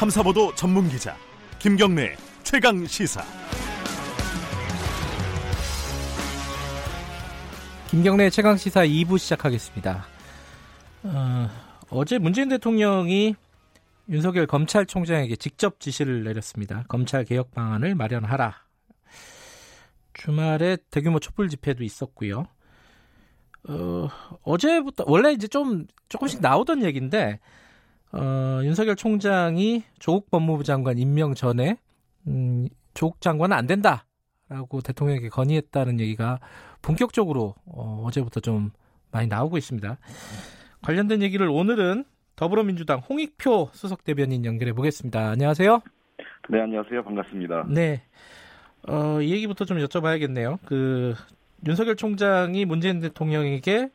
탐사보도 전문 기자 김경래 최강 시사. 김경래 최강 시사 2부 시작하겠습니다. 어, 제 문재인 대통령이 윤석열 검찰총장에게 직접 지시를 내렸습니다. 검찰 개혁 방안을 마련하라. 주말에 대규모 촛불 집회도 있었고요. 어, 어제부터 원래 이제 좀 조금씩 나오던 얘기인데 어, 윤석열 총장이 조국 법무부 장관 임명 전에 음, 조국 장관은 안 된다라고 대통령에게 건의했다는 얘기가 본격적으로 어, 어제부터 좀 많이 나오고 있습니다. 관련된 얘기를 오늘은 더불어민주당 홍익표 수석 대변인 연결해 보겠습니다. 안녕하세요. 네, 안녕하세요. 반갑습니다. 네. 어, 이 얘기부터 좀 여쭤봐야겠네요. 그 윤석열 총장이 문재인 대통령에게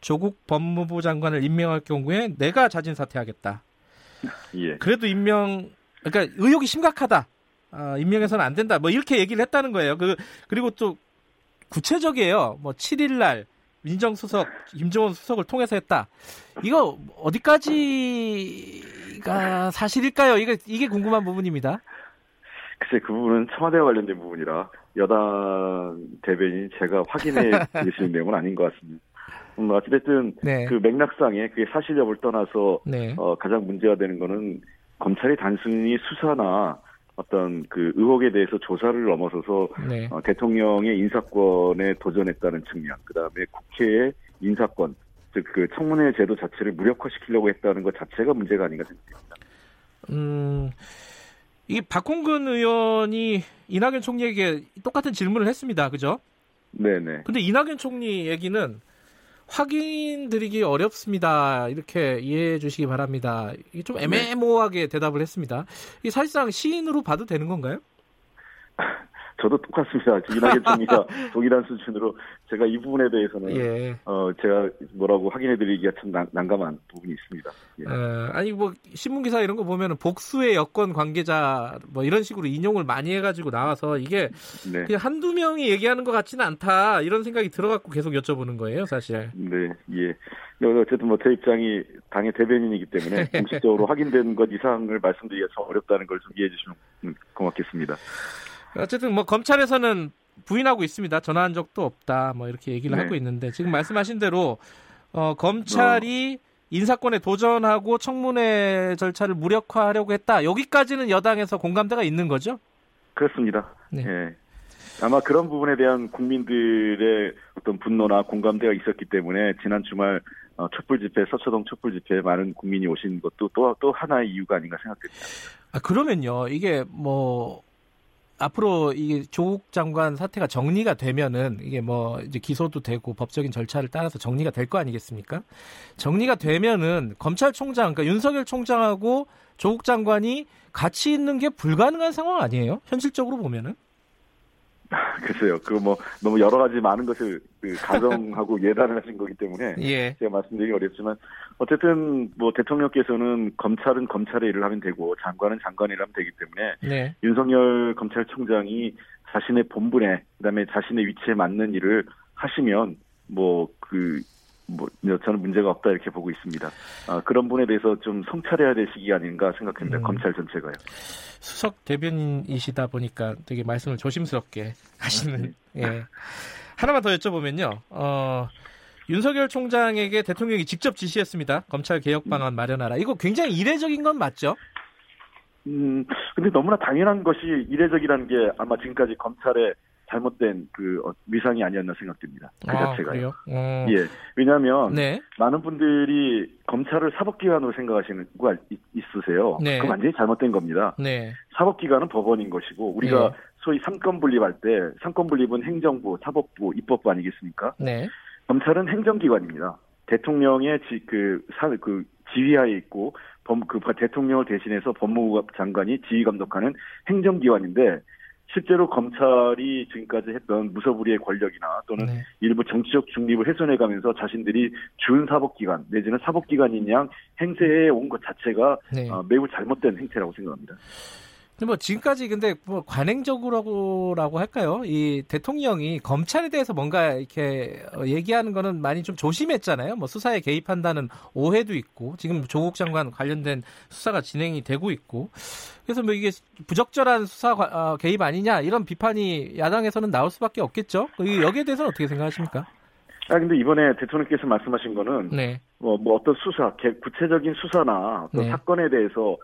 조국 법무부 장관을 임명할 경우에 내가 자진 사퇴하겠다. 예. 그래도 임명 그러니까 의혹이 심각하다. 아, 임명해서는 안 된다. 뭐 이렇게 얘기를 했다는 거예요. 그 그리고 또 구체적이에요. 뭐 7일 날 민정수석 김정은 수석을 통해서 했다. 이거 어디까지가 사실일까요? 이게 이게 궁금한 부분입니다. 글쎄 그 부분은 청와대와 관련된 부분이라 여당 대변인 제가 확인해 드리시는 내용은 아닌 것 같습니다. 음, 어찌됐든 네. 그 맥락상에 그게 사실 여부를 떠나서 네. 어, 가장 문제가 되는 거는 검찰이 단순히 수사나 어떤 그 의혹에 대해서 조사를 넘어서서 네. 어, 대통령의 인사권에 도전했다는 측면, 그 다음에 국회의 인사권, 즉 그 청문회 제도 자체를 무력화시키려고 했다는 것 자체가 문제가 아닌가 생각됩니다. 음, 이 박홍근 의원이 이낙연 총리에게 똑같은 질문을 했습니다. 그죠? 네네. 근데 이낙연 총리 얘기는 확인드리기 어렵습니다. 이렇게 이해해 주시기 바랍니다. 이게 좀 애매모호하게 대답을 했습니다. 이 사실상 시인으로 봐도 되는 건가요? 저도 똑같습니다. 이낙연 총리가 동일한 수준으로 제가 이 부분에 대해서는 예. 어 제가 뭐라고 확인해드리기가 참 난, 난감한 부분이 있습니다. 예. 어, 아니 뭐 신문 기사 이런 거 보면은 복수의 여권 관계자 뭐 이런 식으로 인용을 많이 해가지고 나와서 이게 네. 그냥 한두 명이 얘기하는 것 같지는 않다 이런 생각이 들어갖고 계속 여쭤보는 거예요, 사실. 네, 예. 어쨌든 뭐 제 입장이 당의 대변인이기 때문에 공식적으로 확인된 것 이상을 말씀드리기가 참 어렵다는 걸 좀 이해해 주시면 음, 고맙겠습니다. 어쨌든 뭐 검찰에서는 부인하고 있습니다. 전화한 적도 없다. 뭐 이렇게 얘기를 네. 하고 있는데 지금 말씀하신 대로 어, 검찰이 인사권에 도전하고 청문회 절차를 무력화하려고 했다. 여기까지는 여당에서 공감대가 있는 거죠? 그렇습니다. 네. 예. 아마 그런 부분에 대한 국민들의 어떤 분노나 공감대가 있었기 때문에 지난 주말 어, 촛불 집회, 서초동 촛불 집회에 많은 국민이 오신 것도 또, 또 하나의 이유가 아닌가 생각됩니다. 아, 그러면요. 이게 뭐 앞으로 이게 조국 장관 사태가 정리가 되면은 이게 뭐 이제 기소도 되고 법적인 절차를 따라서 정리가 될 거 아니겠습니까? 정리가 되면은 검찰총장, 그러니까 윤석열 총장하고 조국 장관이 같이 있는 게 불가능한 상황 아니에요? 현실적으로 보면은? 글쎄요. 그 뭐 너무 여러 가지 많은 것을 그 가정하고 예단을 하신 거기 때문에 예. 제가 말씀드리기 어렵지만 어쨌든 뭐 대통령께서는 검찰은 검찰의 일을 하면 되고 장관은 장관의 일을 하면 되기 때문에 네. 윤석열 검찰총장이 자신의 본분에 그다음에 자신의 위치에 맞는 일을 하시면 뭐 그 뭐 저는 문제가 없다 이렇게 보고 있습니다. 아, 그런 분에 대해서 좀 성찰해야 될 시기가 아닌가 생각합니다. 음. 검찰 전체가요. 수석 대변인이시다 보니까 되게 말씀을 조심스럽게 하시는 예. 하나만 더 여쭤보면요. 어, 윤석열 총장에게 대통령이 직접 지시했습니다. 검찰 개혁 방안 마련하라. 이거 굉장히 이례적인 건 맞죠? 음, 근데 너무나 당연한 것이 이례적이라는 게 아마 지금까지 검찰의 잘못된 그 어, 위상이 아니었나 생각됩니다. 그 아, 자체가. 그래요? 어, 예. 왜냐하면 네. 많은 분들이 검찰을 사법기관으로 생각하시는 거 있으세요. 네. 그건 완전히 잘못된 겁니다. 네. 사법기관은 법원인 것이고 우리가 네. 소위 삼권 분립할 때 삼권 분립은 행정부, 사법부, 입법부 아니겠습니까? 네. 검찰은 행정기관입니다. 대통령의 지, 그, 사, 그 지휘하에 있고 범, 그 대통령을 대신해서 법무부 장관이 지휘 감독하는 행정기관인데 실제로 검찰이 지금까지 했던 무소불위의 권력이나 또는 네. 일부 정치적 중립을 훼손해가면서 자신들이 준 사법기관 내지는 사법기관인 양 행세해 온 것 자체가 네. 어, 매우 잘못된 행태라고 생각합니다. 뭐 지금까지 근데 뭐 관행적으로라고 할까요? 이 대통령이 검찰에 대해서 뭔가 이렇게 어, 얘기하는 거는 많이 좀 조심했잖아요. 뭐 수사에 개입한다는 오해도 있고 지금 조국 장관 관련된 수사가 진행이 되고 있고 그래서 뭐 이게 부적절한 수사 어, 개입 아니냐 이런 비판이 야당에서는 나올 수밖에 없겠죠. 여기에 대해서는 어떻게 생각하십니까? 아 근데 이번에 대통령께서 말씀하신 거는 네. 뭐, 뭐 어떤 수사, 구체적인 수사나 어떤 네. 사건에 대해서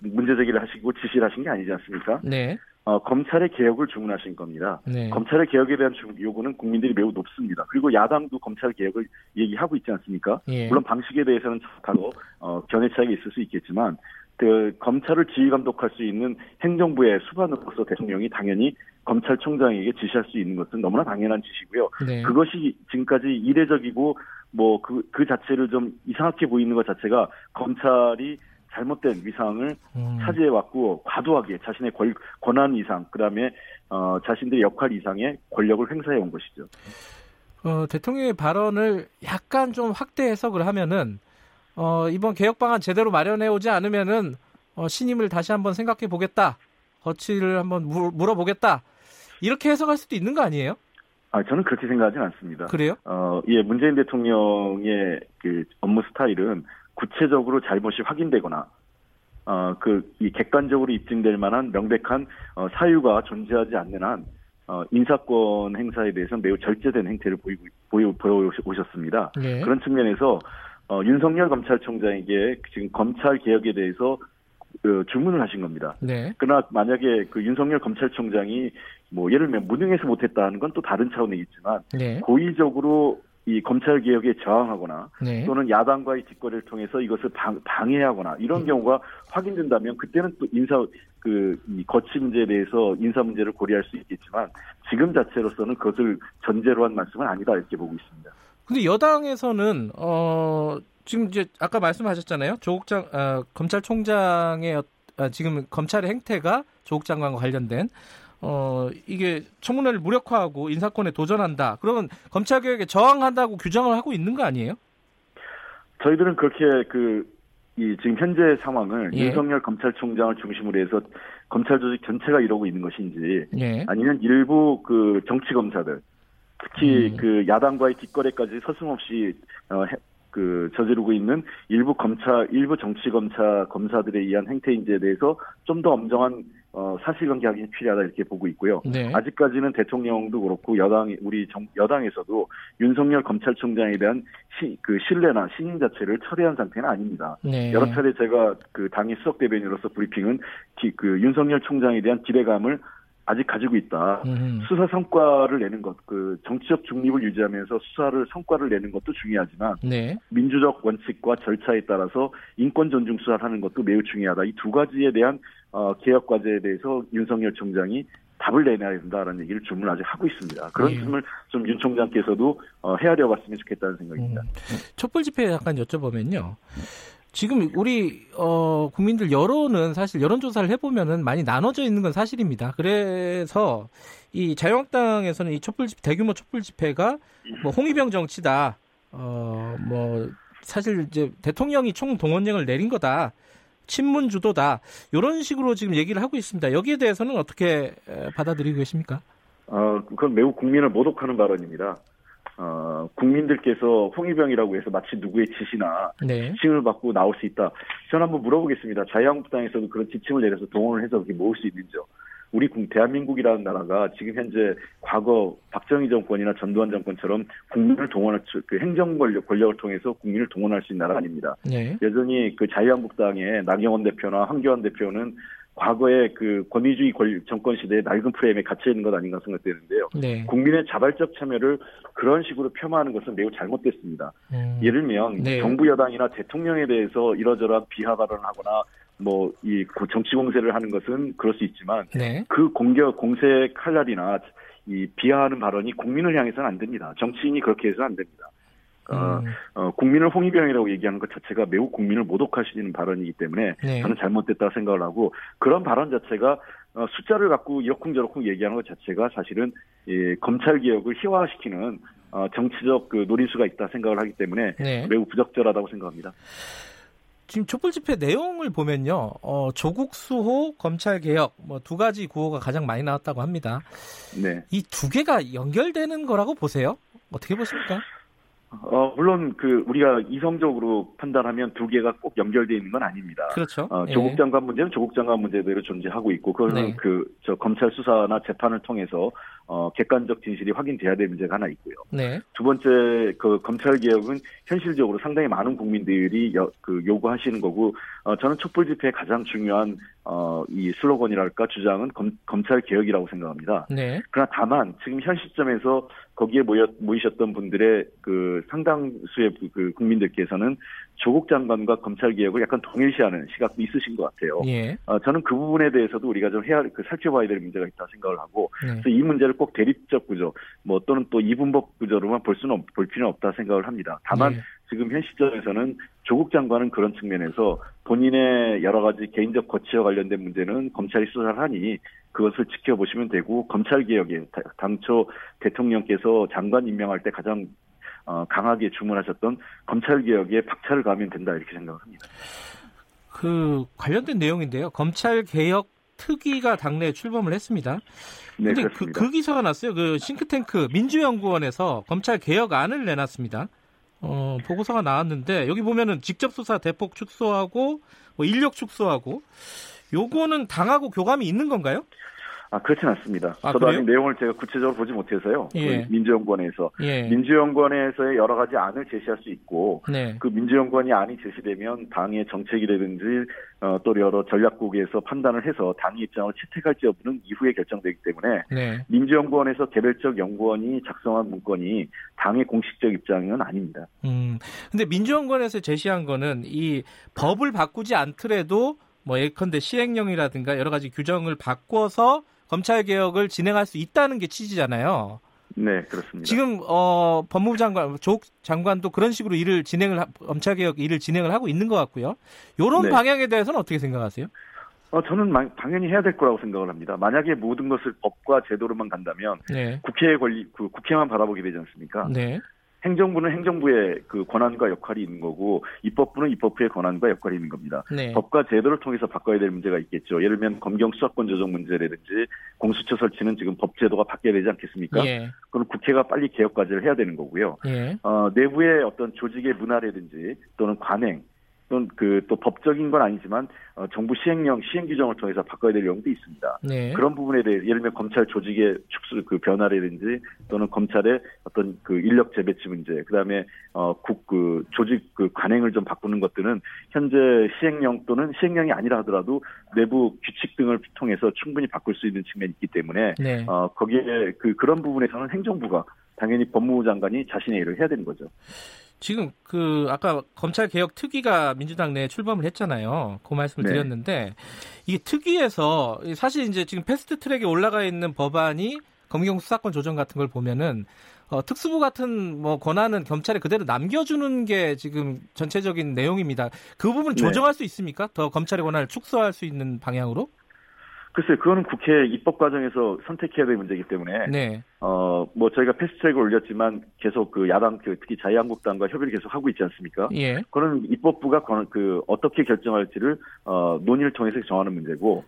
문제 제기를 하시고 지시를 하신 게 아니지 않습니까? 네. 어, 검찰의 개혁을 주문하신 겁니다. 네. 검찰의 개혁에 대한 요구는 국민들이 매우 높습니다. 그리고 야당도 검찰 개혁을 얘기하고 있지 않습니까? 예. 물론 방식에 대해서는 바로 어, 견해 차이가 있을 수 있겠지만 그 검찰을 지휘 감독할 수 있는 행정부의 수반으로서 대통령이 당연히 검찰총장에게 지시할 수 있는 것은 너무나 당연한 지시고요. 네. 그것이 지금까지 이례적이고 뭐그그 자체를 좀 이상하게 보이는 것 자체가 검찰이 잘못된 위상을 음. 차지해 왔고 과도하게 자신의 권, 권한 이상 그다음에 어, 자신들의 역할 이상의 권력을 행사해 온 것이죠. 어, 대통령의 발언을 약간 좀 확대 해석을 하면은 어, 이번 개혁 방안 제대로 마련해 오지 않으면은 어, 신임을 다시 한번 생각해 보겠다. 거치를 한번 물 어보겠다. 이렇게 해석할 수도 있는 거 아니에요? 아, 저는 그렇게 생각하지는 않습니다. 그래요? 어, 예, 문재인 대통령의 그 업무 스타일은 구체적으로 잘못이 확인되거나 어, 그, 이 객관적으로 입증될 만한 명백한 어, 사유가 존재하지 않는 한 어, 인사권 행사에 대해서는 매우 절제된 행태를 보이고, 보여, 보여오셨습니다. 네. 그런 측면에서 어, 윤석열 검찰총장에게 지금 검찰 개혁에 대해서 그 주문을 하신 겁니다. 네. 그러나 만약에 그 윤석열 검찰총장이 뭐 예를 들면 무능해서 못했다는 건 또 다른 차원이겠지만 네. 고의적으로 이 검찰 개혁에 저항하거나 네. 또는 야당과의 뒷거래를 통해서 이것을 방, 해하거나 이런 음. 경우가 확인된다면 그때는 또 인사 그 이 거치 문제에 대해서 인사 문제를 고려할 수 있겠지만 지금 자체로서는 그것을 전제로 한 말씀은 아니다 이렇게 보고 있습니다. 근데 여당에서는 어 지금 이제 아까 말씀하셨잖아요. 조국 장 어, 검찰총장의 어, 지금 검찰의 행태가 조국 장관과 관련된 어 이게 청문회를 무력화하고 인사권에 도전한다. 그러면 검찰 개혁에 저항한다고 규정을 하고 있는 거 아니에요? 저희들은 그렇게 그 이 지금 현재 상황을 예. 윤석열 검찰총장을 중심으로 해서 검찰 조직 전체가 이러고 있는 것인지 예. 아니면 일부 그 정치 검사들 특히 음. 그 야당과의 뒷거래까지 서슴없이 어, 그 저지르고 있는 일부 검찰 일부 정치 검사 검사들에 의한 행태인지에 대해서 좀 더 엄정한 어, 사실관계 확인이 필요하다 이렇게 보고 있고요. 네. 아직까지는 대통령도 그렇고 여당 우리 정, 여당에서도 윤석열 검찰총장에 대한 시, 그 신뢰나 신임 자체를 철회한 상태는 아닙니다. 네. 여러 차례 제가 그 당의 수석 대변인으로서 브리핑은 기, 그 윤석열 총장에 대한 기대감을 아직 가지고 있다. 음. 수사 성과를 내는 것, 그 정치적 중립을 유지하면서 수사를 성과를 내는 것도 중요하지만 네. 민주적 원칙과 절차에 따라서 인권 존중 수사를 하는 것도 매우 중요하다. 이 두 가지에 대한 어, 개혁 과제에 대해서 윤석열 총장이 답을 내놔야 된다라는 얘기를 주문 아직 하고 있습니다. 그런 네. 질문을 좀 윤 총장께서도 어, 헤아려 봤으면 좋겠다는 생각입니다. 음. 촛불 집회 약간 여쭤보면요. 지금 우리 어, 국민들 여론은 사실 여론 조사를 해보면은 많이 나눠져 있는 건 사실입니다. 그래서 이 자유한국당에서는 이 촛불 집회, 대규모 촛불 집회가 뭐 홍위병 정치다. 어, 뭐 사실 이제 대통령이 총 동원령을 내린 거다. 친문 주도다. 이런 식으로 지금 얘기를 하고 있습니다. 여기에 대해서는 어떻게 받아들이고 계십니까? 어, 그건 매우 국민을 모독하는 발언입니다. 어, 국민들께서 홍위병이라고 해서 마치 누구의 지시나 네. 지침을 받고 나올 수 있다. 저는 한번 물어보겠습니다. 자유한국당에서도 그런 지침을 내려서 동원을 해서 그렇게 모을 수 있는지요. 우리 대한민국이라는 나라가 지금 현재 과거 박정희 정권이나 전두환 정권처럼 국민을 동원할 그 행정 권력 권력을 통해서 국민을 동원할 수 있는 나라 아닙니다. 네. 여전히 그 자유한국당의 나경원 대표나 황교안 대표는 과거의 그 권위주의 정권 시대의 낡은 프레임에 갇혀 있는 것 아닌가 생각되는데요. 네. 국민의 자발적 참여를 그런 식으로 폄하하는 것은 매우 잘못됐습니다. 음. 예를 들면 네. 정부 여당이나 대통령에 대해서 이러저러한 비하 발언을 하거나 뭐 이 정치 공세를 하는 것은 그럴 수 있지만 네. 그 공격 공세 칼날이나 이 비하하는 발언이 국민을 향해서는 안 됩니다. 정치인이 그렇게 해서는 안 됩니다. 어, 음. 어, 국민을 홍위병이라고 얘기하는 것 자체가 매우 국민을 모독하시는 발언이기 때문에 네. 저는 잘못됐다 생각을 하고 그런 발언 자체가 어, 숫자를 갖고 이러쿵저러쿵 얘기하는 것 자체가 사실은 이 검찰 개혁을 희화시키는 어, 정치적 그 노림수가 있다 생각을 하기 때문에 네. 매우 부적절하다고 생각합니다. 지금 촛불 집회 내용을 보면요, 어, 조국 수호, 검찰 개혁 뭐 두 가지 구호가 가장 많이 나왔다고 합니다. 네. 이 두 개가 연결되는 거라고 보세요? 어떻게 보십니까? 어, 물론 그 우리가 이성적으로 판단하면 두 개가 꼭 연결되어 있는 건 아닙니다. 그렇죠. 어, 예. 조국 장관 문제는 조국 장관 문제대로 존재하고 있고 그거는 네. 그저 검찰 수사나 재판을 통해서 어, 객관적 진실이 확인돼야 될 문제가 하나 있고요. 네. 두 번째 그 검찰 개혁은 현실적으로 상당히 많은 국민들이 여- 그 요구하시는 거고 어, 저는 촛불 집회의 가장 중요한 어, 이 슬로건이랄까 주장은 검, 검찰 개혁이라고 생각합니다. 네. 그러나 다만 지금 현 시점에서 거기에 모여, 모이셨던 분들의 그 상당수의 그- 그 국민들께서는 조국 장관과 검찰 개혁을 약간 동일시하는 시각도 있으신 것 같아요. 예. 어, 저는 그 부분에 대해서도 우리가 좀 해야 그 살펴봐야 될 문제가 있다 생각을 하고 네. 그래서 이 문제를 꼭 대립적 구조 뭐 또는 또 이분법 구조로만 볼 수는 없, 볼 필요는 없다 생각을 합니다. 다만 예. 지금 현 시점에서는 조국 장관은 그런 측면에서 본인의 여러 가지 개인적 거취와 관련된 문제는 검찰이 수사를 하니 그것을 지켜보시면 되고 검찰 개혁에 다- 당초 대통령께서 장관 임명할 때 가장 어, 강하게 주문하셨던 검찰 개혁에 박차를 가하면 된다 이렇게 생각을 합니다. 그 관련된 내용인데요. 검찰 개혁 특위가 당내에 출범을 했습니다. 네, 근데 그. 그 기사가 났어요. 그 싱크탱크 민주연구원에서 검찰 개혁안을 내놨습니다. 어, 보고서가 나왔는데 여기 보면은 직접 수사 대폭 축소하고 뭐 인력 축소하고 요거는 당하고 교감이 있는 건가요? 아 그렇진 않습니다. 아, 저도 그래요? 아직 내용을 제가 구체적으로 보지 못해서요. 예. 그 민주연구원에서 예. 민주연구원에서의 여러 가지 안을 제시할 수 있고 네. 그 민주연구원이 안이 제시되면 당의 정책이라든지 어, 또 여러 전략국에서 판단을 해서 당의 입장을 채택할지 여부는 이후에 결정되기 때문에 네. 민주연구원에서 개별적 연구원이 작성한 문건이 당의 공식적 입장은 아닙니다. 음. 근데 민주연구원에서 제시한 거는 이 법을 바꾸지 않더라도 뭐 예컨대 시행령이라든가 여러 가지 규정을 바꿔서 검찰 개혁을 진행할 수 있다는 게 취지잖아요. 네, 그렇습니다. 지금 어 법무부 장관 조국 장관도 그런 식으로 일을 진행을 하- 검찰 개혁 일을 진행을 하고 있는 것 같고요. 이런 네. 방향에 대해서는 어떻게 생각하세요? 어, 저는 마- 당연히 해야 될 거라고 생각을 합니다. 만약에 모든 것을 법과 제도로만 간다면 네. 국회의 권리, 그 국회만 바라보게 되지 않습니까? 네. 행정부는 행정부의 그 권한과 역할이 있는 거고 입법부는 입법부의 권한과 역할이 있는 겁니다. 네. 법과 제도를 통해서 바꿔야 될 문제가 있겠죠. 예를 들면 검경 수사권 조정 문제라든지 공수처 설치는 지금 법 제도가 바뀌어야 되지 않겠습니까? 예. 그럼 국회가 빨리 개혁 과제를 해야 되는 거고요. 예. 어, 내부의 어떤 조직의 문화라든지 또는 관행 또는 그 또 법적인 건 아니지만 어, 정부 시행령 시행 규정을 통해서 바꿔야 될 내용도 있습니다. 네. 그런 부분에 대해 예를 들면 검찰 조직의 축소 그 변화라든지 또는 검찰의 어떤 그 인력 재배치 문제 그다음에 어 국 그 조직 그 관행을 좀 바꾸는 것들은 현재 시행령 또는 시행령이 아니라 하더라도 내부 규칙 등을 통해서 충분히 바꿀 수 있는 측면이 있기 때문에 네. 어 거기에 그 그런 부분에서는 행정부가 당연히 법무부 장관이 자신의 일을 해야 되는 거죠. 지금 그 아까 검찰 개혁 특위가 민주당 내에 출범을 했잖아요. 그 말씀을 네. 드렸는데 이게 특위에서 사실 이제 지금 패스트 트랙에 올라가 있는 법안이 검경 수사권 조정 같은 걸 보면은 어, 특수부 같은 뭐 권한은 검찰에 그대로 남겨주는 게 지금 전체적인 내용입니다. 그 부분 네. 조정할 수 있습니까? 더 검찰의 권한을 축소할 수 있는 방향으로? 글쎄요, 그거는 국회 입법 과정에서 선택해야 될 문제이기 때문에. 네, 어, 뭐 저희가 패스트트랙을 올렸지만 계속 그 야당 그 특히 자유한국당과 협의를 계속 하고 있지 않습니까? 예, 그거는 입법부가 권- 그 어떻게 결정할지를 어, 논의를 통해서 정하는 문제고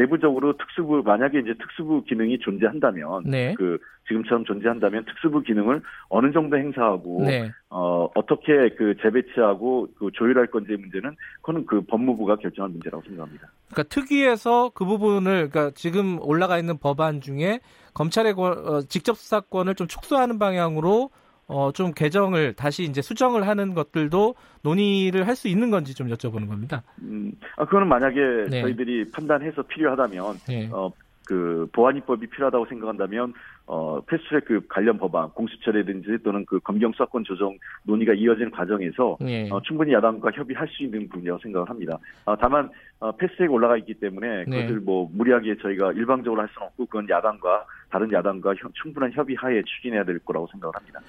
내부적으로 특수부 만약에 이제 특수부 기능이 존재한다면 네, 그 지금처럼 존재한다면 특수부 기능을 어느 정도 행사하고 네, 어, 어떻게 그 재배치하고 그 조율할 건지의 문제는 그거는 그 법무부가 결정할 문제라고 생각합니다. 그러니까 특위에서 그 부분을 그러니까 지금 올라가 있는 법안 중에 검찰의 권- 어, 직접 수사권을 좀 축소하는 방향으로 어, 좀 개정을 다시 이제 수정을 하는 것들도 논의를 할 수 있는 건지 좀 여쭤보는 겁니다. 음, 아, 그거는 만약에 네. 저희들이 판단해서 필요하다면 네. 어, 그 보안입법이 필요하다고 생각한다면 어, 패스트트랙 그 관련 법안 공수처라든지 또는 그 검경 수사권 조정 논의가 이어지는 과정에서 예. 어, 충분히 야당과 협의할 수 있는 부분이라고 생각을 합니다. 어, 다만 어, 패스트트랙 올라가 있기 때문에 네. 그것을 뭐 무리하게 저희가 일방적으로 할 수는 없고 그건 야당과 다른 야당과 혀- 충분한 협의하에 추진해야 될 거라고 생각을 합니다.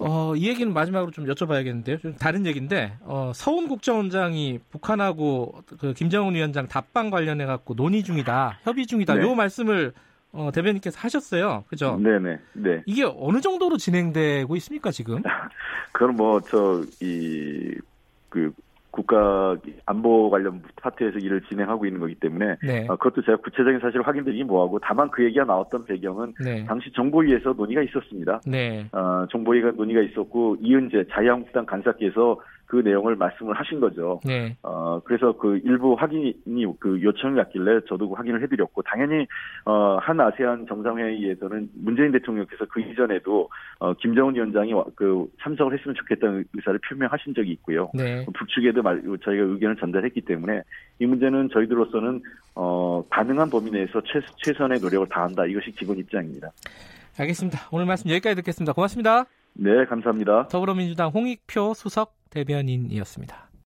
어, 이 얘기는 마지막으로 좀 여쭤봐야겠는데요. 좀 다른 얘기인데, 어, 서훈 국정원장이 북한하고 그 김정은 위원장 답방 관련해 갖고 논의 중이다, 협의 중이다, 네. 요 말씀을 어, 대변인께서 하셨어요. 그죠? 네네 네. 이게 어느 정도로 진행되고 있습니까, 지금? 그건 뭐 저 이 그 국가 안보 관련 파트에서 일을 진행하고 있는 거기 때문에 네. 어, 그것도 제가 구체적인 사실을 확인드리기 뭐하고 다만 그 얘기가 나왔던 배경은 네. 당시 정보위에서 논의가 있었습니다. 네. 어, 정보위가 논의가 있었고 이은재 자유한국당 간사께서 그 내용을 말씀을 하신 거죠. 네. 어, 그래서 그 일부 확인이 그 요청이 왔길래 저도 그 확인을 해드렸고, 당연히, 어, 한 아세안 정상회의에서는 문재인 대통령께서 그 이전에도, 어, 김정은 위원장이 와- 그 참석을 했으면 좋겠다는 의사를 표명하신 적이 있고요. 네. 북측에도 말, 저희가 의견을 전달했기 때문에 이 문제는 저희들로서는, 어, 가능한 범위 내에서 최, 최선의 노력을 다한다. 이것이 기본 입장입니다. 알겠습니다. 오늘 말씀 여기까지 듣겠습니다. 고맙습니다. 네, 감사합니다. 더불어민주당 홍익표 수석 대변인이었습니다.